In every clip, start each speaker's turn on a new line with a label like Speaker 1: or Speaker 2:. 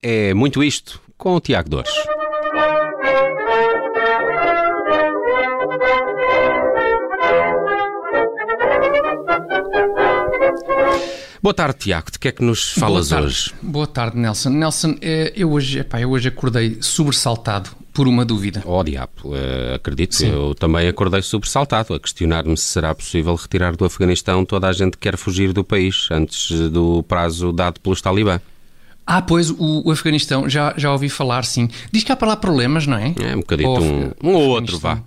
Speaker 1: É muito isto com o Tiago Dores. Boa tarde, Tiago. De que é que nos falas
Speaker 2: Boa
Speaker 1: hoje?
Speaker 2: Boa tarde, Nelson. Nelson, eh, eu hoje, epá, eu hoje acordei sobressaltado por uma dúvida.
Speaker 1: Oh, diabo, eh, acredito. Eu também acordei sobressaltado a questionar-me se será possível retirar do Afeganistão toda a gente que quer fugir do país antes do prazo dado pelos talibã.
Speaker 2: Ah, pois, o, o Afeganistão, já, já ouvi falar, sim. Diz que há para lá problemas, não é?
Speaker 1: É um bocadito
Speaker 2: Ou
Speaker 1: um, um ou outro, vá.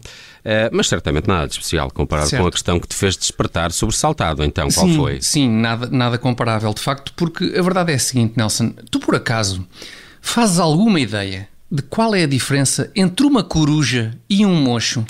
Speaker 1: Eh, mas certamente nada de especial comparado
Speaker 2: Certo.
Speaker 1: com a questão que te fez despertar sobressaltado. Então, qual
Speaker 2: sim,
Speaker 1: foi?
Speaker 2: Sim, nada, nada comparável, de facto, porque a verdade é a seguinte, Nelson. Tu, por acaso, fazes alguma ideia de qual é a diferença entre uma coruja e um mocho?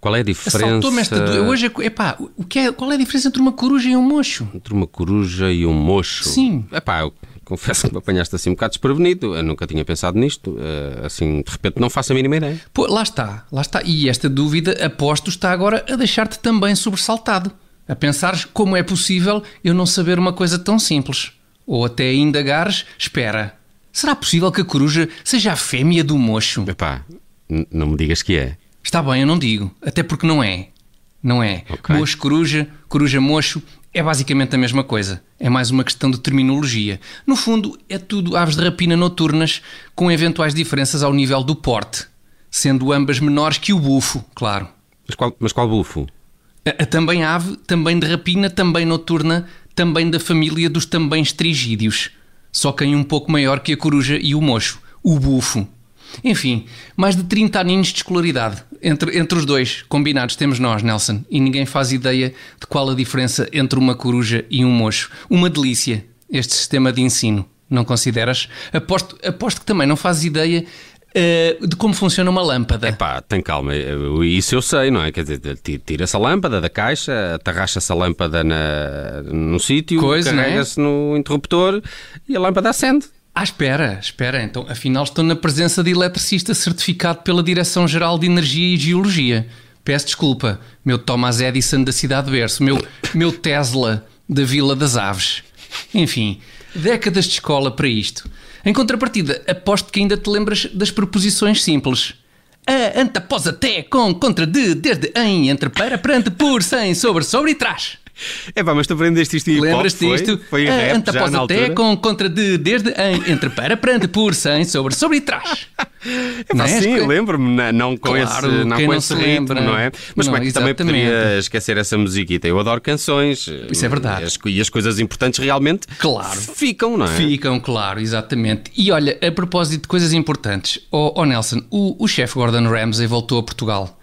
Speaker 1: Qual é a diferença
Speaker 2: esta. Hoje, é- epá, o que é, qual é a diferença entre uma coruja e um mocho?
Speaker 1: entre uma coruja e um mocho?
Speaker 2: Sim.
Speaker 1: Epá, eu confesso que me apanhaste assim um bocado desprevenido. Eu nunca tinha pensado nisto. Eh, assim, de repente, não faço a mínima ideia.
Speaker 2: Pô, lá está, lá está. E esta dúvida, aposto, está agora a deixar-te também sobressaltado. A pensares como é possível eu não saber uma coisa tão simples. Ou até indagares, espera, será possível que a coruja seja a fêmea do mocho?
Speaker 1: Epá, não me digas que é.
Speaker 2: Está bem, eu não digo. Até porque não é. Não é.
Speaker 1: Ok.
Speaker 2: Mocho, coruja, coruja, mocho, é basicamente a mesma coisa. É mais uma questão de terminologia. No fundo, é tudo aves de rapina noturnas, com eventuais diferenças ao nível do porte. Sendo ambas menores que o bufo, claro.
Speaker 1: Mas qual, mas qual bufo?
Speaker 2: A, a também ave, também de rapina, também noturna, também da família dos também estrigídeos. Só que em um pouco maior que a coruja e o mocho, o bufo. Enfim, mais de 30 aninhos de escolaridade. Entre, entre os dois, combinados, temos nós, Nelson, e ninguém faz ideia de qual a diferença entre uma coruja e um mocho. Uma delícia, este sistema de ensino. Não consideras? Aposto, aposto que também não fazes ideia eh, de como funciona uma lâmpada.
Speaker 1: Pá, tem calma. Isso eu sei, não é? Quer dizer, ti- tira-se a lâmpada da caixa, atarracha-se a lâmpada na, no sítio,
Speaker 2: é?
Speaker 1: carrega-se no interruptor e a lâmpada acende.
Speaker 2: Ah, espera, espera. Então, afinal, estou na presença de eletricista certificado pela Direção-Geral de Energia e Geologia. Peço desculpa, meu Thomas Edison da Cidade de Berço, meu, meu Tesla da Vila das Aves. Enfim, décadas de escola para isto. Em contrapartida, aposto que ainda te lembras das preposições simples. A, ante, após, até, com, contra, de, desde, em, entre, para, perante, por, sem, sobre, sobre e trás.
Speaker 1: É pá, mas tu aprendeste isto em
Speaker 2: Lembras-te
Speaker 1: foi?
Speaker 2: disto?
Speaker 1: Foi em
Speaker 2: Ah,
Speaker 1: rap
Speaker 2: ante,
Speaker 1: já
Speaker 2: após,
Speaker 1: na
Speaker 2: até,
Speaker 1: altura?
Speaker 2: com, contra, de, desde, em, entre, para, perante, por, sem, sobre, sobre e trás.
Speaker 1: É pá,
Speaker 2: Não é?
Speaker 1: sim, lembro-me, não, não com
Speaker 2: Claro,
Speaker 1: esse, não com
Speaker 2: não
Speaker 1: esse
Speaker 2: se
Speaker 1: ritmo,
Speaker 2: lembra?
Speaker 1: não é? Mas como é
Speaker 2: Não,
Speaker 1: que também poderia esquecer essa musiquita? Eu adoro canções.
Speaker 2: Isso é verdade.
Speaker 1: E as, e as coisas importantes realmente
Speaker 2: Claro.
Speaker 1: ficam, não é?
Speaker 2: Ficam, claro, exatamente. E olha, a propósito de coisas importantes, ó ó Nelson, o, o chefe Gordon Ramsay voltou a Portugal.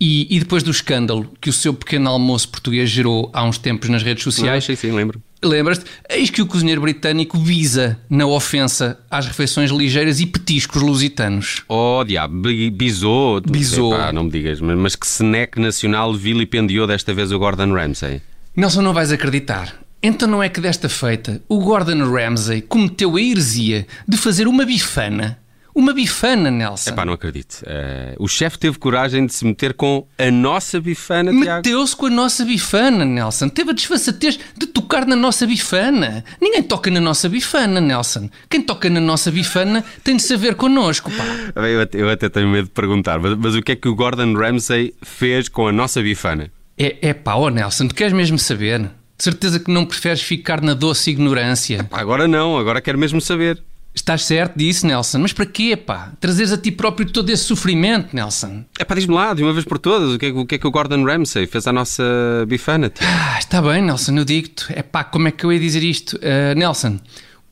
Speaker 2: E, e depois do escândalo que o seu pequeno almoço português gerou há uns tempos nas redes sociais,
Speaker 1: sim, sim, lembro.
Speaker 2: lembras-te? Eis que o cozinheiro britânico visa na ofensa às refeições ligeiras e petiscos lusitanos.
Speaker 1: Oh, diabo, bi- bisou.
Speaker 2: Bisou.
Speaker 1: Epá, não me digas, mas, mas que snack nacional vilipendiou desta vez o Gordon Ramsay?
Speaker 2: Nelson, não vais acreditar. Então não é que desta feita o Gordon Ramsay cometeu a heresia de fazer uma bifana. Uma bifana, Nelson.
Speaker 1: Epá, não acredito. Eh, o chefe teve coragem de se meter com a nossa bifana.
Speaker 2: Meteu-se com a nossa bifana, Nelson. Teve a desfaçatez de tocar na nossa bifana. Ninguém toca na nossa bifana, Nelson. Quem toca na nossa bifana tem de saber connosco, pá.
Speaker 1: Eu até, eu até tenho medo de perguntar, mas, mas o que é que o Gordon Ramsay fez com a nossa bifana?
Speaker 2: É, é pá, ó Nelson, tu queres mesmo saber? De certeza que não preferes ficar na doce ignorância.
Speaker 1: Pá, Agora não, agora quero mesmo saber.
Speaker 2: Estás certo disso, Nelson? Mas para quê, pá? Trazeres a ti próprio todo esse sofrimento, Nelson?
Speaker 1: É pá, diz-me lá, de uma vez por todas, o que, é, que- o que é que o Gordon Ramsay fez à nossa bifana?
Speaker 2: Ah, está bem, Nelson, eu digo-te. É pá, como é que eu ia dizer isto? Ah, Nelson,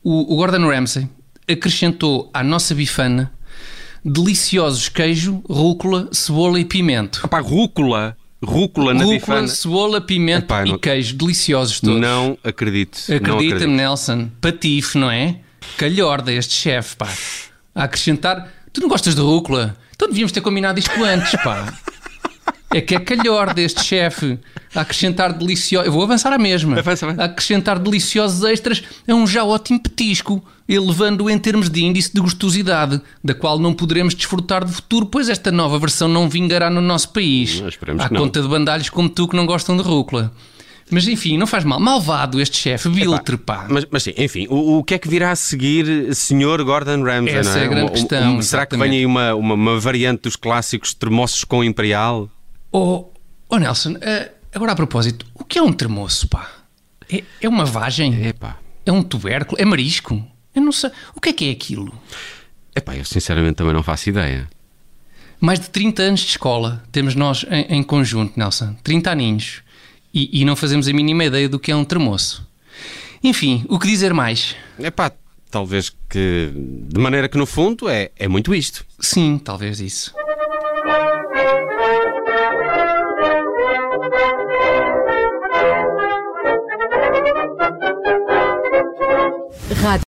Speaker 2: o, o Gordon Ramsay acrescentou à nossa bifana deliciosos queijo, rúcula, cebola e pimento.
Speaker 1: Ah, pá, rúcula, rúcula na
Speaker 2: Rúcula,
Speaker 1: bifana.
Speaker 2: cebola, pimento
Speaker 1: Epá,
Speaker 2: e
Speaker 1: não-
Speaker 2: queijo, deliciosos todos.
Speaker 1: Não acredito.
Speaker 2: Acredita-me. Nelson. Patife, não é? Calhorda este chefe, pá. A acrescentar. Tu não gostas de rúcula? Então devíamos ter combinado isto antes, pá. É que é calhorda este chefe. A acrescentar deliciosos. Eu vou avançar a mesma.
Speaker 1: Avança, avança.
Speaker 2: A acrescentar deliciosos extras a um já ótimo petisco, elevando-o em termos de índice de gostosidade, da qual não poderemos desfrutar de futuro, pois esta nova versão não vingará no nosso país.
Speaker 1: Não, esperemos
Speaker 2: à
Speaker 1: não.
Speaker 2: conta de bandalhos como tu que não gostam de rúcula. Mas enfim, não faz mal. Malvado este chefe, Biltre, pá.
Speaker 1: Mas, mas sim, enfim, o, o, que é que virá a seguir, Sr. Gordon Ramsay?
Speaker 2: Essa
Speaker 1: não
Speaker 2: é a grande questão.
Speaker 1: Um, será que vem aí uma, uma, uma, variante dos clássicos termossos com Imperial?
Speaker 2: Oh, oh Nelson, uh, agora a propósito, o que é um termoço, pá? É, é uma vagem?
Speaker 1: É pá.
Speaker 2: É um tubérculo? É marisco? Eu não sei. O que é que é aquilo?
Speaker 1: É pá, eu sinceramente também não faço ideia.
Speaker 2: Mais de 30 anos de escola temos nós em, em conjunto, Nelson. 30 aninhos e, e, não fazemos a mínima ideia do que é um termoço. Enfim, o que dizer mais?
Speaker 1: É pá, talvez que. De maneira que no fundo é, é muito isto.
Speaker 2: Sim, talvez isso. Rádio